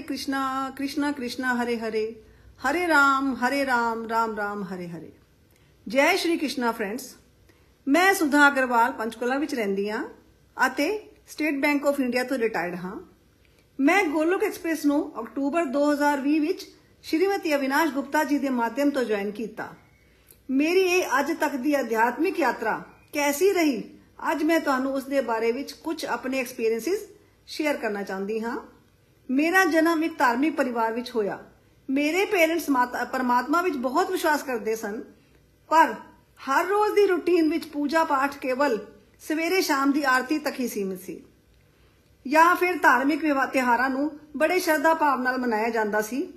हरे कृष्णा कृष्णा कृष्णा हरे हरे हरे राम हरे राम राम राम हरे हरे ਜੈ ਸ਼੍ਰੀ ਕ੍ਰਿਸ਼ਨਾ ਫਰੈਂਡਸ ਮੈਂ ਸੁਧਾ ਅਗਰਵਾਲ ਪੰਚਕੁਲਾ ਵਿੱਚ ਰਹਿੰਦੀ ਹਾਂ ਅਤੇ ਸਟੇਟ ਬੈਂਕ ਆਫ ਇੰਡੀਆ ਤੋਂ ਰਿਟਾਇਰਡ ਹਾਂ ਮੈਂ ਗੋਲੋਕ ਐਕਸਪ੍ਰੈਸ ਨੂੰ ਅਕਤੂਬਰ 2020 ਵਿੱਚ ਸ਼੍ਰੀਮਤੀ ਅਵਿਨਾਸ਼ ਗੁਪਤਾ ਜੀ ਦੇ ਮਾਧਿਅਮ ਤੋਂ ਜੁਆਇਨ ਕੀਤਾ ਮੇਰੀ ਇਹ ਅੱਜ ਤੱਕ ਦੀ ਅਧਿਆਤਮਿਕ ਯਾਤਰਾ ਕੈਸੀ ਰਹੀ ਅੱਜ ਮੈਂ ਤੁਹਾਨੂੰ ਉਸ ਦੇ ਬਾਰੇ ਵਿੱਚ ਕੁਝ ਆਪਣੇ ਐਕਸਪੀਰੀਐਂਸਿਸ ਸ਼ੇਅਰ ਕਰਨਾ ਚਾਹੁੰਦੀ ਹਾਂ ਮੇਰਾ ਜਨਮ ਇੱਕ ਧਾਰਮਿਕ ਪਰਿਵਾਰ ਵਿੱਚ ਹੋਇਆ। ਮੇਰੇ ਪੇਰੈਂਟਸ ਪਰਮਾਤਮਾ ਵਿੱਚ ਬਹੁਤ ਵਿਸ਼ਵਾਸ ਕਰਦੇ ਸਨ, ਪਰ ਹਰ ਰੋਜ਼ ਦੀ ਰੁਟੀਨ ਵਿੱਚ ਪੂਜਾ ਪਾਠ ਕੇਵਲ ਸਵੇਰੇ ਸ਼ਾਮ ਦੀ ਆਰਤੀ ਤੱਕ ਹੀ ਸੀਮਿਤ ਸੀ। ਜਾਂ ਫਿਰ ਧਾਰਮਿਕ ਤਿਹਾਰਾਂ ਨੂੰ ਬੜੇ ਸ਼ਰਧਾ ਭਾਵ ਨਾਲ ਮਨਾਇਆ ਜਾਂਦਾ ਸੀ।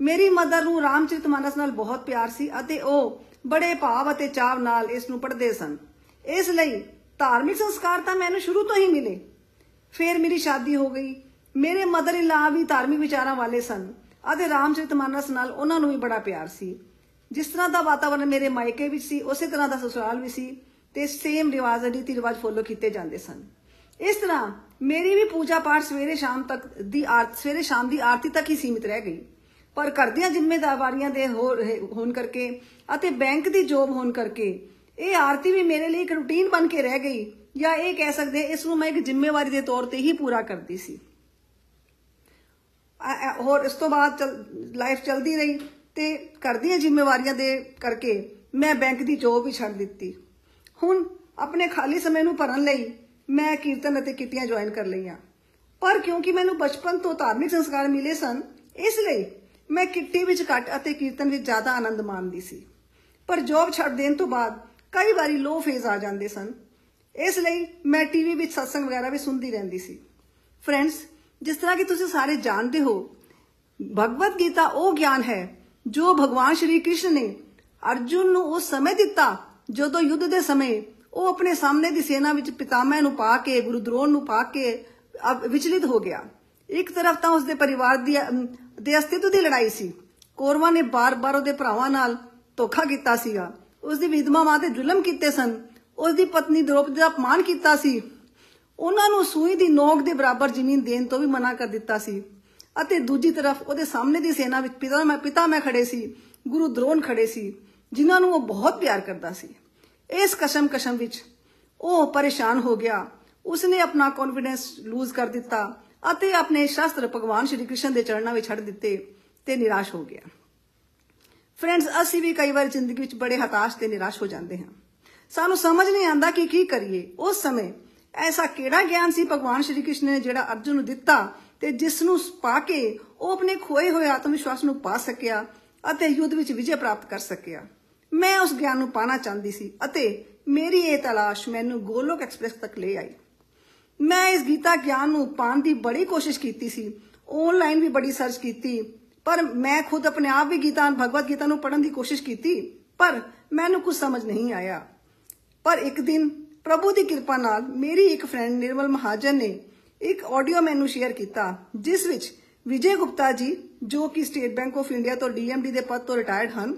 ਮੇਰੀ ਮਦਰ ਨੂੰ ਰਾਮਚਰਿਤਮਾਨਸ ਨਾਲ ਬਹੁਤ ਪਿਆਰ ਸੀ ਅਤੇ ਉਹ ਬੜੇ ਭਾਵ ਅਤੇ ਚਾਵ ਨਾਲ ਇਸ ਨੂੰ ਪੜ੍ਹਦੇ ਸਨ। ਇਸ ਲਈ ਧਾਰਮਿਕ ਸੰਸਕਾਰ ਤਾਂ ਮੈਨੂੰ ਸ਼ੁਰੂ ਤੋਂ ਹੀ ਮਿਲੇ। ਫਿਰ ਮੇਰੀ ਸ਼ਾਦੀ ਹੋ ਗਈ। ਮੇਰੇ ਮਦਰ ਇਲਾ ਵੀ ਧਾਰਮਿਕ ਵਿਚਾਰਾਂ ਵਾਲੇ ਸਨ। ਅਤੇ ਰਾਮਚਰਿਤਮਾਨਸ ਨਾਲ ਉਹਨਾਂ ਨੂੰ ਵੀ ਬੜਾ ਪਿਆਰ ਸੀ। ਜਿਸ ਤਰ੍ਹਾਂ ਦਾ ਵਾਤਾਵਰਣ ਮੇਰੇ ਮਾਇਕੇ ਵਿੱਚ ਸੀ, ਉਸੇ ਤਰ੍ਹਾਂ ਦਾ ਸਸੁਰਾਲ ਵੀ ਸੀ ਤੇ ਸੇਮ ਰਿਵਾਜ ਰੀਤੀ ਰਿਵਾਜ ਫੋਲੋ ਕੀਤੇ ਜਾਂਦੇ ਸਨ। ਇਸ ਤਰ੍ਹਾਂ ਮੇਰੀ ਵੀ ਪੂਜਾ ਪਾਠ ਸਵੇਰੇ ਸ਼ਾਮ ਤੱਕ ਦੀ ਆਰਤ ਸਵੇਰੇ ਸ਼ਾਮ ਦੀ ਆਰਤੀ ਤੱਕ ਹੀ ਸੀਮਿਤ ਰਹਿ ਗਈ। ਪਰ ਕਰਦਿਆਂ ਜ਼ਿੰਮੇਵਾਰੀਆਂ ਦੇ ਹੋਣ ਕਰਕੇ ਅਤੇ ਬੈਂਕ ਦੀ ਜੋਬ ਹੋਣ ਕਰਕੇ ਇਹ ਆਰਤੀ ਵੀ ਮੇਰੇ ਲਈ ਇੱਕ ਰੁਟੀਨ ਬਣ ਕੇ ਰਹਿ ਗਈ। ਜਾਂ ਇਹ ਕਹਿ ਸਕਦੇ ਇਸ ਨੂੰ ਮੈਂ ਇੱਕ ਜ਼ਿੰਮੇਵਾਰੀ ਦੇ ਤੌਰ ਤੇ ਹੀ ਪੂਰਾ ਕਰਦੀ ਸੀ। ਹੋਰ ਇਸ ਤੋਂ ਬਾਅਦ ਲਾਈਫ ਚਲਦੀ ਰਹੀ ਤੇ ਕਰਦੀਆਂ ਜ਼ਿੰਮੇਵਾਰੀਆਂ ਦੇ ਕਰਕੇ ਮੈਂ ਬੈਂਕ ਦੀ ਜੋਬ ਵੀ ਛੱਡ ਦਿੱਤੀ ਹੁਣ ਆਪਣੇ ਖਾਲੀ ਸਮੇਂ ਨੂੰ ਭਰਨ ਲਈ ਮੈਂ ਕੀਰਤਨ ਅਤੇ ਕਿੱਟੀਆਂ ਜੁਆਇਨ ਕਰ ਲਈਆਂ ਪਰ ਕਿਉਂਕਿ ਮੈਨੂੰ ਬਚਪਨ ਤੋਂ ਧਾਰਮਿਕ ਸੰਸਕਾਰ ਮਿਲੇ ਸਨ ਇਸ ਲਈ ਮੈਂ ਕਿੱਟੀ ਵਿੱਚ ਘੱਟ ਅਤੇ ਕੀਰਤਨ ਵਿੱਚ ਜ਼ਿਆਦਾ ਆਨੰਦ ਮਾਣਦੀ ਸੀ ਪਰ ਜੋਬ ਛੱਡ ਦੇਣ ਤੋਂ ਬਾਅਦ ਕਈ ਵਾਰੀ ਲੋ ਫੇਜ਼ ਆ ਜਾਂਦੇ ਸਨ ਇਸ ਲਈ ਮੈਂ ਟੀਵੀ ਵਿੱਚ satsang ਵਗੈਰਾ ਵੀ ਸੁਣਦੀ ਰਹਿੰਦੀ ਸੀ ਫਰੈਂਡਸ ਜਿਸ ਤਰ੍ਹਾਂ ਕਿ ਤੁਸੀਂ ਸਾਰੇ ਜਾਣਦੇ ਹੋ ਭਗਵਦ ਗੀਤਾ ਉਹ ਗਿਆਨ ਹੈ ਜੋ ਭਗਵਾਨ ਸ਼੍ਰੀ ਕ੍ਰਿਸ਼ਨ ਨੇ ਅਰਜੁਨ ਨੂੰ ਉਸ ਸਮੇਂ ਦਿੱਤਾ ਜਦੋਂ ਯੁੱਧ ਦੇ ਸਮੇਂ ਉਹ ਆਪਣੇ ਸਾਹਮਣੇ ਦੀ ਸੈਨਾ ਵਿੱਚ ਪਿਤਾਮਹ ਨੂੰ ਪਾ ਕੇ ਗੁਰੂ ਦਰੋਣ ਨੂੰ ਪਾ ਕੇ ਵਿਚਲਿਤ ਹੋ ਗਿਆ ਇੱਕ ਤਰਫ ਤਾਂ ਉਸਦੇ ਪਰਿਵਾਰ ਦੀ ਦੇ ਅਸਤਿਤਵ ਦੀ ਲੜਾਈ ਸੀ ਕੋਰਵਾ ਨੇ ਬਾਰ-ਬਾਰ ਉਹਦੇ ਭਰਾਵਾਂ ਨਾਲ ਧੋਖਾ ਕੀਤਾ ਸੀਗਾ ਉਸ ਦੀ ਵਿਧਵਾ ਮਾਂ ਤੇ ਜ਼ੁਲਮ ਕੀਤੇ ਸਨ ਉਸ ਦੀ ਪਤਨੀ ਦ੍ਰੋਪਦੀ ਦਾ ਅਪਮਾਨ ਕੀਤਾ ਸੀ ਉਹਨਾਂ ਨੂੰ ਸੂਈ ਦੀ ਨੋਕ ਦੇ ਬਰਾਬਰ ਜ਼ਮੀਨ ਦੇਣ ਤੋਂ ਵੀ ਮਨਾ ਕਰ ਦਿੱਤਾ ਸੀ ਅਤੇ ਦੂਜੀ ਤਰਫ ਉਹਦੇ ਸਾਹਮਣੇ ਦੀ ਸੈਨਾ ਵਿੱਚ ਪਿਤਾ ਮੈਂ ਪਿਤਾ ਮੈਂ ਖੜੇ ਸੀ ਗੁਰੂ ਦਰੋਣ ਖੜੇ ਸੀ ਜਿਨ੍ਹਾਂ ਨੂੰ ਉਹ ਬਹੁਤ ਪਿਆਰ ਕਰਦਾ ਸੀ ਇਸ ਕਸ਼ਮ ਕਸ਼ਮ ਵਿੱਚ ਉਹ ਪਰੇਸ਼ਾਨ ਹੋ ਗਿਆ ਉਸਨੇ ਆਪਣਾ ਕੌਨਫੀਡੈਂਸ ਲੂਜ਼ ਕਰ ਦਿੱਤਾ ਅਤੇ ਆਪਣੇ ਸ਼ਾਸਤਰ ਭਗਵਾਨ ਸ਼੍ਰੀ ਕ੍ਰਿਸ਼ਨ ਦੇ ਚਰਨਾਂ ਵਿੱਚ ਛੱਡ ਦਿੱਤੇ ਤੇ ਨਿਰਾਸ਼ ਹੋ ਗਿਆ ਫਰੈਂਡਸ ਅਸੀਂ ਵੀ ਕਈ ਵਾਰ ਜ਼ਿੰਦਗੀ ਵਿੱਚ ਬੜੇ ਹਤਾਸ਼ ਤੇ ਨਿਰਾਸ਼ ਹੋ ਜਾਂਦੇ ਹਾਂ ਸਾਨੂੰ ਸਮਝ ਨਹੀਂ ਆਉਂਦਾ ਕਿ ਕੀ ਕਰੀਏ ਉਸ ਸਮੇਂ ਐਸਾ ਕਿਹੜਾ ਗਿਆਨ ਸੀ? ਭਗਵਾਨ ਸ਼੍ਰੀ ਕ੍ਰਿਸ਼ਨ ਨੇ ਜਿਹੜਾ ਅਰਜੁਨ ਨੂੰ ਦਿੱਤਾ ਤੇ ਜਿਸ ਨੂੰ ਪਾ ਕੇ ਉਹ ਆਪਣੇ ਖੋਏ ਹੋਏ ਆਤਮ ਵਿਸ਼ਵਾਸ ਨੂੰ ਪਾ ਸਕਿਆ ਅਤੇ ਯੁੱਧ ਵਿੱਚ ਵਿਜੇ ਪ੍ਰਾਪਤ ਕਰ ਸਕਿਆ। ਮੈਂ ਉਸ ਗਿਆਨ ਨੂੰ ਪਾਣਾ ਚਾਹੁੰਦੀ ਸੀ ਅਤੇ ਮੇਰੀ ਇਹ ਤਲਾਸ਼ ਮੈਨੂੰ ਗੋਲੋਕ ਐਕਸਪ੍ਰੈਸ ਤੱਕ ਲੈ ਆਈ। ਮੈਂ ਇਸ ਗੀਤਾ ਗਿਆਨ ਨੂੰ ਪਾਣ ਦੀ ਬੜੀ ਕੋਸ਼ਿਸ਼ ਕੀਤੀ ਸੀ। ਆਨਲਾਈਨ ਵੀ ਬੜੀ ਸਰਚ ਕੀਤੀ। ਪਰ ਮੈਂ ਖੁਦ ਆਪਣੇ ਆਪ ਵੀ ਗੀਤਾ ਭਗਵਤ ਗੀਤਾ ਨੂੰ ਪੜਨ ਦੀ ਕੋਸ਼ਿਸ਼ ਕੀਤੀ, ਪਰ ਮੈਨੂੰ ਕੁਝ ਸਮਝ ਨਹੀਂ ਆਇਆ। ਪਰ ਇੱਕ ਦਿਨ ਪ੍ਰਭੂ ਦੀ ਕਿਰਪਾ ਨਾਲ ਮੇਰੀ ਇੱਕ ਫਰੈਂਡ ਨਿਰਮਲ ਮਹਾਜਨ ਨੇ ਇੱਕ ਆਡੀਓ ਮੈਨੂੰ ਸ਼ੇਅਰ ਕੀਤਾ ਜਿਸ ਵਿੱਚ ਵਿਜੇ ਗੁਪਤਾ ਜੀ ਜੋ ਕਿ ਸਟੇਟ ਬੈਂਕ ਆਫ ਇੰਡੀਆ ਤੋਂ ਡੀਐਮਡੀ ਦੇ ਪਦ ਤੋਂ ਰਿਟਾਇਰਡ ਹਨ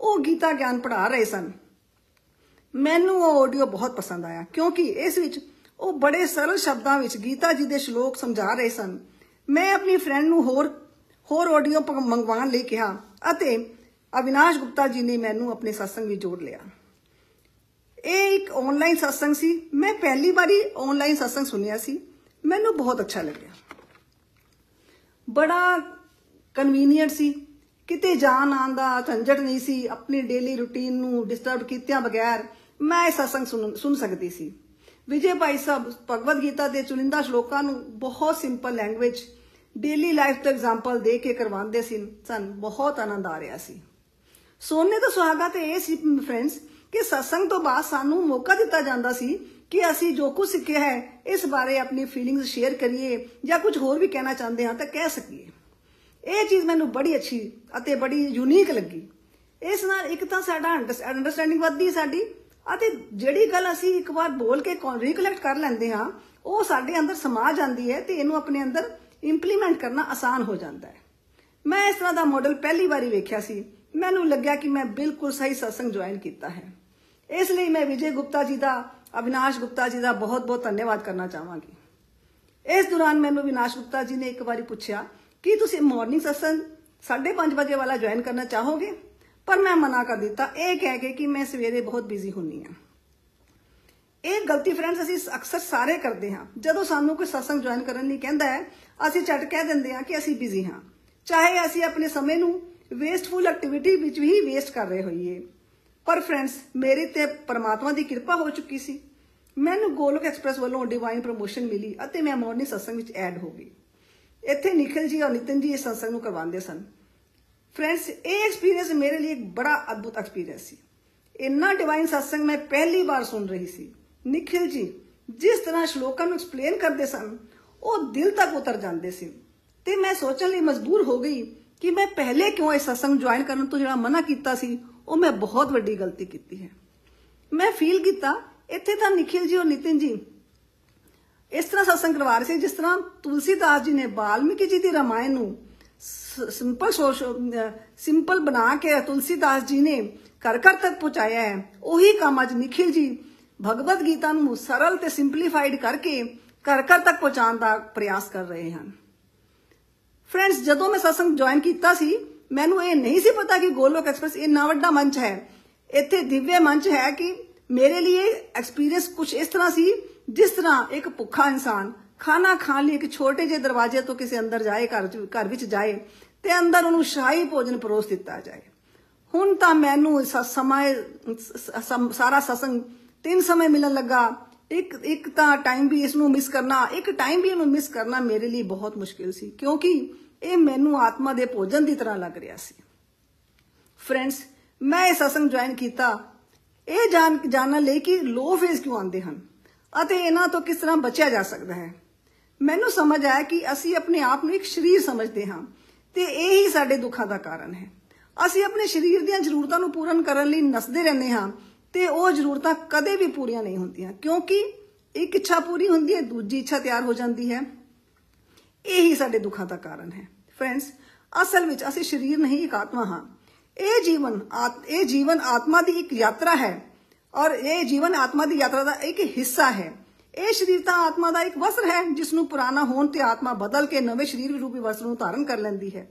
ਉਹ ਗੀਤਾ ਗਿਆਨ ਪੜ੍ਹਾ ਰਹੇ ਸਨ ਮੈਨੂੰ ਉਹ ਆਡੀਓ ਬਹੁਤ ਪਸੰਦ ਆਇਆ ਕਿਉਂਕਿ ਇਸ ਵਿੱਚ ਉਹ ਬੜੇ ਸਰਲ ਸ਼ਬਦਾਂ ਵਿੱਚ ਗੀਤਾ ਜੀ ਦੇ ਸ਼ਲੋਕ ਸਮਝਾ ਰਹੇ ਸਨ ਮੈਂ ਆਪਣੀ ਫਰੈਂਡ ਨੂੰ ਹੋਰ ਹੋਰ ਆਡੀਓ ਮੰਗਵਾਉਣ ਲਈ ਕਿਹਾ ਅਤੇ ਅਵਿਨਾਸ਼ ਗੁਪਤਾ ਜੀ ਨੇ ਮੈਨੂੰ ਆਪਣੇ satsang ਵਿੱਚ ਜੋੜ ਲਿਆ ਇਹ ਇੱਕ ਆਨਲਾਈਨ satsang ਸੀ। ਮੈਂ ਪਹਿਲੀ ਵਾਰੀ ਆਨਲਾਈਨ satsang ਸੁਣਿਆ ਸੀ। ਮੈਨੂੰ ਬਹੁਤ ਅੱਛਾ ਲੱਗਿਆ। ਬੜਾ ਕਨਵੀਨੀਅੰਟ ਸੀ। ਕਿਤੇ ਜਾਣ ਆਉਣ ਦਾ ਝੰਜਟ ਨਹੀਂ ਸੀ। ਆਪਣੀ ਡੇਲੀ ਰੁਟੀਨ ਨੂੰ ਡਿਸਟਰਬ ਕੀਤਿਆਂ ਬਗੈਰ ਮੈਂ ਇਹ ਸਤਸੰਗ ਸੁਣ ਸਕਦੀ ਸੀ। ਵਿਜੇ ਭਾਈ ਸਾਹਿਬ, ਭਗਵਦ ਗੀਤਾ ਦੇ ਚੁਣਿੰਦਾ ਸ਼ਲੋਕਾਂ ਨੂੰ ਬਹੁਤ ਸਿੰਪਲ ਲੈਂਗੁਏਜ ਡੇਲੀ ਲਾਈਫ ਤੋਂ ਐਗਜ਼ਾਮਪਲ ਦੇ ਕੇ ਕਰਵਾਉਂਦੇ ਸੀ, ਸਨ। ਬਹੁਤ ਆਨੰਦ ਆ ਰਿਹਾ ਸੀ। ਸੋਨੇ ਤੋਂ ਸੁਹਾਗਾ ਤੇ ਇਹ ਸੀ ਫਰੈਂਡਸ ਕਿ ਸਤਸੰਗ ਤੋਂ ਬਾਅਦ ਸਾਨੂੰ ਮੌਕਾ ਦਿੱਤਾ ਜਾਂਦਾ ਸੀ ਕਿ ਅਸੀਂ ਜੋ ਕੁਝ ਸਿੱਖਿਆ ਹੈ ਇਸ ਬਾਰੇ ਆਪਣੀ ਫੀਲਿੰਗਸ ਸ਼ੇਅਰ ਕਰੀਏ ਜਾਂ ਕੁਝ ਹੋਰ ਵੀ ਕਹਿਣਾ ਚਾਹੁੰਦੇ ਹਾਂ ਤਾਂ ਕਹਿ ਸਕੀਏ ਇਹ ਚੀਜ਼ ਮੈਨੂੰ ਬੜੀ ਅੱਛੀ ਅਤੇ ਬੜੀ ਯੂਨੀਕ ਲੱਗੀ ਇਸ ਨਾਲ ਇੱਕ ਤਾਂ ਸਾਡਾ ਅੰਡਰਸਟੈਂਡਿੰਗ ਵੱਧਦੀ ਹੈ ਸਾਡੀ ਅਤੇ ਜਿਹੜੀ ਗੱਲ ਅਸੀਂ ਇੱਕ ਵਾਰ ਬੋਲ ਕੇ ਰੀਕਲੈਕਟ ਕਰ ਲੈਂਦੇ ਹਾਂ ਉਹ ਸਾਡੇ ਅੰਦਰ ਸਮਾ ਜਾਂਦੀ ਹੈ ਤੇ ਇਹਨੂੰ ਆਪਣੇ ਅੰਦਰ ਇੰਪਲੀਮੈਂਟ ਕਰਨਾ ਆਸਾਨ ਹੋ ਜਾਂਦਾ ਹੈ ਮੈਂ ਇਸ ਤਰ੍ਹਾਂ ਦਾ ਮਾਡਲ ਪਹਿਲੀ ਵਾਰੀ ਵੇਖਿਆ ਸੀ ਮੈਨੂੰ ਲੱਗਿਆ ਕਿ ਮੈਂ ਬਿਲਕੁਲ ਸਹੀ ਸਤਸੰਗ ਜੁਆਇਨ ਕੀਤਾ ਹੈ ਇਸ ਲਈ ਮੈਂ ਵਿਜੇ ਗੁਪਤਾ ਜੀ ਦਾ ਅਵਿਨਾਸ਼ ਗੁਪਤਾ ਜੀ ਦਾ ਬਹੁਤ-ਬਹੁਤ ਧੰਨਵਾਦ ਕਰਨਾ ਚਾਹਾਂਗੀ ਇਸ ਦੌਰਾਨ ਮੈਨੂੰ ਵਿਨਾਸ਼ ਗੁਪਤਾ ਜੀ ਨੇ ਇੱਕ ਵਾਰੀ ਪੁੱਛਿਆ ਕਿ ਤੁਸੀਂ ਮਾਰਨਿੰਗ ਸਤਸੰਗ 5:30 ਵਜੇ ਵਾਲਾ ਜੁਆਇਨ ਕਰਨਾ ਚਾਹੋਗੇ ਪਰ ਮੈਂ ਮਨਾ ਕਰ ਦਿੱਤਾ ਇਹ ਕਹਿ ਕੇ ਕਿ ਮੈਂ ਸਵੇਰੇ ਬਹੁਤ ਬਿਜ਼ੀ ਹੁੰਨੀ ਆ ਇਹ ਗਲਤੀ ਫਰੈਂਡਸ ਅਸੀਂ ਅਕਸਰ ਸਾਰੇ ਕਰਦੇ ਹਾਂ ਜਦੋਂ ਸਾਨੂੰ ਕੋਈ ਸਤਸੰਗ ਜੁਆਇਨ ਕਰਨ ਲਈ ਕਹਿੰਦਾ ਹੈ ਅਸੀਂ ਛੱਡ ਕਹਿ ਦਿੰਦੇ ਹਾਂ ਕਿ ਅਸੀਂ ਬਿਜ਼ੀ ਹਾਂ ਚਾਹੇ ਅਸੀਂ ਆਪਣੇ ਸਮੇਂ ਨੂੰ ਵੇਸਟਫੁਲ ਐਕਟੀਵਿਟੀ ਵਿੱਚ ਵੀ ਵੇਸਟ ਕਰ ਰਹੇ ਹੋਈਏ ਪਰ ਫਰੈਂਡਸ ਮੇਰੇ ਤੇ ਪਰਮਾਤਮਾ ਦੀ ਕਿਰਪਾ ਹੋ ਚੁੱਕੀ ਸੀ। ਮੈਨੂੰ ਗੋਲਕ ਐਕਸਪ੍ਰੈਸ ਵੱਲੋਂ ਡਿਵਾਈਨ ਪ੍ਰੋਮੋਸ਼ਨ ਮਿਲੀ ਅਤੇ ਮੈਂ ਮਾਰਨਿੰਗ ਸਤਸੰਗ ਵਿੱਚ ਐਡ ਹੋ ਗਈ। ਇੱਥੇ ਨਿਖਿਲ ਜੀ ਔਰ ਨਿਤਨ ਜੀ ਇਸ ਸਤਸੰਗ ਨੂੰ ਕਰਵਾਉਂਦੇ ਸਨ। ਫਰੈਂਡਸ ਇਹ ਐਕਸਪੀਰੀਅੰਸ ਮੇਰੇ ਲਈ ਇੱਕ ਬੜਾ ਅਦਭੁਤ ਐਕਸਪੀਰੀਅੰਸ ਸੀ। ਇੰਨਾ ਡਿਵਾਈਨ ਸਤਸੰਗ ਮੈਂ ਪਹਿਲੀ ਵਾਰ ਸੁਣ ਰਹੀ ਸੀ। ਨਿਖਿਲ ਜੀ, ਜਿਸ ਤਰ੍ਹਾਂ ਸ਼ਲੋਕਾਂ ਨੂੰ ਐਕਸਪਲੇਨ ਕਰਦੇ ਸਨ, ਉਹ ਦਿਲ ਤੱਕ ਉਤਰ ਜਾਂਦੇ ਸੀ। ਤੇ ਮੈਂ ਸੋਚਣ ਲਈ ਮਜਬੂਰ ਹੋ ਗਈ ਕਿ ਮੈਂ ਪਹਿਲੇ ਕਿਉਂ ਇਸ ਸਤਸੰਗ ਜੁਆਇਨ ਕਰਨ ਤੋਂ ਜਿਹੜਾ ਮਨਾ ਕੀਤਾ ਸੀ ਉਹ ਮੈਂ ਬਹੁਤ ਵੱਡੀ ਗਲਤੀ ਕੀਤੀ ਹੈ ਮੈਂ ਫੀਲ ਕੀਤਾ ਇੱਥੇ ਤਾਂ ਨਿਖਿਲ ਜੀ ਔਰ ਨਿਤਿਨ ਜੀ ਇਸ ਤਰ੍ਹਾਂ ਸਤਸੰਗ ਕਰਵਾ ਰਹੇ ਸੀ ਜਿਸ ਤਰ੍ਹਾਂ ਤੁਲਸੀਦਾਸ ਜੀ ਨੇ ਬਾਲਮੀਕੀ ਜੀ ਦੀ ਰਾਮਾਇਣ ਨੂੰ ਸਿੰਪਲ ਸਿੰਪਲ ਬਣਾ ਕੇ ਤੁਲਸੀਦਾਸ ਜੀ ਨੇ ਘਰ ਘਰ ਤੱਕ ਪਹੁੰਚਾਇਆ ਹੈ ਉਹੀ ਕੰਮ ਅੱਜ ਨਿਖਿਲ ਜੀ ਭਗਵਦ ਗੀਤਾ ਨੂੰ ਸਰਲ ਤੇ ਸਿੰਪਲੀਫਾਈਡ ਕਰਕੇ ਘਰ ਘਰ ਤੱਕ ਪਹੁੰਚਾਉਣ ਦਾ ਪ੍ਰਯਾਸ ਕਰ ਰਹੇ ਹਨ ਫਰੈਂਡਸ ਜਦੋਂ ਮੈਂ ਸਤਸੰਗ ਜੁਆਇਨ ਕੀਤਾ ਸੀ ਮੈਨੂੰ ਇਹ ਨਹੀਂ ਸੀ ਪਤਾ ਕਿ ਗੋਲੋਕ ਐਕਸਪ੍ਰੈਸ ਇੰਨਾ ਵੱਡਾ ਮੰਚ ਹੈ। ਇੱਥੇ ਦਿਵਯ ਮੰਚ ਹੈ ਕਿ ਮੇਰੇ ਲਈ ਐਕਸਪੀਰੀਅੰਸ ਕੁਝ ਇਸ ਤਰ੍ਹਾਂ ਸੀ, ਜਿਸ ਤਰ੍ਹਾਂ ਇੱਕ ਭੁੱਖਾ ਇਨਸਾਨ ਖਾਣਾ ਖਾਣ ਲਈ ਇੱਕ ਛੋਟੇ ਜਿਹੇ ਦਰਵਾਜ਼ੇ ਤੋਂ ਕਿਸੇ ਅੰਦਰ ਜਾਏ, ਘਰ ਘਰ ਵਿੱਚ ਜਾਏ ਤੇ ਅੰਦਰ ਉਹਨੂੰ ਸ਼ਾਹੀ ਭੋਜਨ ਪਰੋਸ ਦਿੱਤਾ ਜਾਏ। ਹੁਣ ਤਾਂ ਮੈਨੂੰ ਸਮਾਂ ਸਾਰਾ ਸਤਸੰਗ ਤਿੰਨ ਸਮੇਂ ਮਿਲਣ ਲੱਗਾ। ਇੱਕ ਇੱਕ ਤਾਂ ਟਾਈਮ ਵੀ ਇਸ ਨੂੰ ਮਿਸ ਕਰਨਾ, ਇੱਕ ਟਾਈਮ ਵੀ ਇਹਨੂੰ ਮਿਸ ਕਰਨਾ ਮੇਰੇ ਲਈ ਬਹੁਤ ਮੁਸ਼ਕਿਲ ਸੀ। ਕਿਉਂਕਿ ਇਹ ਮੈਨੂੰ ਆਤਮਾ ਦੇ ਭੋਜਨ ਦੀ ਤਰ੍ਹਾਂ ਲੱਗ ਰਿਹਾ ਸੀ ਫਰੈਂਡਸ ਮੈਂ ਇਹ ਸਤਸੰਗ ਜੁਆਇਨ ਕੀਤਾ ਇਹ ਜਾਣ ਜਾਣਨ ਲਈ ਕਿ ਲੋ ਫੇਸ ਕਿਉਂ ਆਉਂਦੇ ਹਨ ਅਤੇ ਇਹਨਾਂ ਤੋਂ ਕਿਸ ਤਰ੍ਹਾਂ ਬਚਿਆ ਜਾ ਸਕਦਾ ਹੈ ਮੈਨੂੰ ਸਮਝ ਆਇਆ ਕਿ ਅਸੀਂ ਆਪਣੇ ਆਪ ਨੂੰ ਇੱਕ ਸਰੀਰ ਸਮਝਦੇ ਹਾਂ ਤੇ ਇਹ ਹੀ ਸਾਡੇ ਦੁੱਖਾਂ ਦਾ ਕਾਰਨ ਹੈ ਅਸੀਂ ਆਪਣੇ ਸਰੀਰ ਦੀਆਂ ਜ਼ਰੂਰਤਾਂ ਨੂੰ ਪੂਰਨ ਕਰਨ ਲਈ ਨਸਦੇ ਰਹਿੰਦੇ ਹਾਂ ਤੇ ਉਹ ਜ਼ਰੂਰਤਾਂ ਕਦੇ ਵੀ ਪੂਰੀਆਂ ਨਹੀਂ ਹੁੰਦੀਆਂ ਕਿਉਂਕਿ ਇੱਕ ਇੱਛਾ ਪੂਰੀ ਹੁੰਦੀ ਹੈ ਦੂਜੀ ਇੱਛਾ ਤਿਆਰ ਹੋ ਜਾਂਦੀ ਹੈ ਇਹੀ ਸਾਡੇ ਦੁੱਖਾਂ ਦਾ ਕਾਰਨ ਹੈ ਫਰੈਂਡਸ ਅਸਲ ਵਿੱਚ ਅਸੀਂ ਸਰੀਰ ਨਹੀਂ ਇੱਕ ਆਤਮਾ ਹਾਂ ਇਹ ਜੀਵਨ ਇਹ ਜੀਵਨ ਆਤਮਾ ਦੀ ਇੱਕ ਯਾਤਰਾ ਹੈ ਔਰ ਇਹ ਜੀਵਨ ਆਤਮਾ ਦੀ ਯਾਤਰਾ ਦਾ ਇੱਕ ਹਿੱਸਾ ਹੈ ਇਹ ਸਰੀਰ ਤਾਂ ਆਤਮਾ ਦਾ ਇੱਕ ਵਸਰ ਹੈ ਜਿਸ ਨੂੰ ਪੁਰਾਣਾ ਹੋਣ ਤੇ ਆਤਮਾ ਬਦਲ ਕੇ ਨਵੇਂ ਸਰੀਰ ਰੂਪੀ ਵਸਰ ਨੂੰ ਧਾਰਨ ਕਰ ਲੈਂਦੀ ਹੈ